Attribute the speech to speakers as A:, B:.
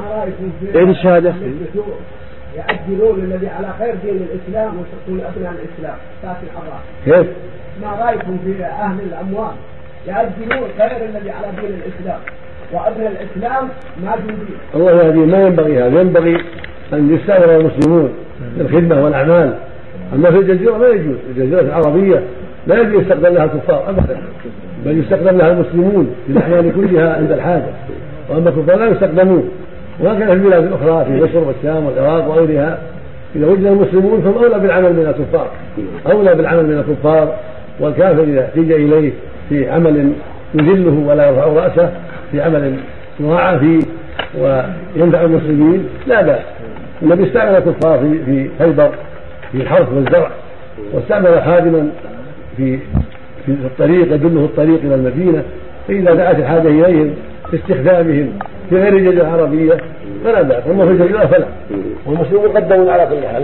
A: ما رايكم في
B: إيه الشهاده؟
A: يعجلون الذي على خير دين الإسلام ويشقون ابناء الإسلام. ساكن الراس
B: كيف؟
A: ما رأيكم في أهل الأموال؟ يعجلون خير الذي على دين الإسلام. وأبناء الإسلام ما دين.
B: الله يهدي ما ينبغي هذا. ينبغي أن يستامر المسلمون بالخدمه والأعمال. أما في الجزيرة ما يجوز. الجزيرة العربية لا يجوز يستخدم لها الكفار ابدا. بل يستخدم لها المسلمون في الأحيان كلها عند الحاجة. وأما الكفار لا يستخدمون وهكذا في البلاد الأخرى في مصر والشام والعراق وغيرها. إذا وجد المسلمون فهم أولى بالعمل من الكفار. أولى بالعمل من الكفار والكافر إذا احتج إليه في عمل يذله ولا يرفع رأسه في عمل يراعى فيه وينفع المسلمين. لا بأس. النبي استعمل الكفار في في خيبر في الحرث والزرع واستعمل خادما في في الطريق يدله الطريق إلى المدينة. فإذا دعت الحاجة إليهم باستخدامهم في غير الجزيره العربيه فلا بأس. اما في الجزيره فلا والمسلمون مقدمون على كل حال.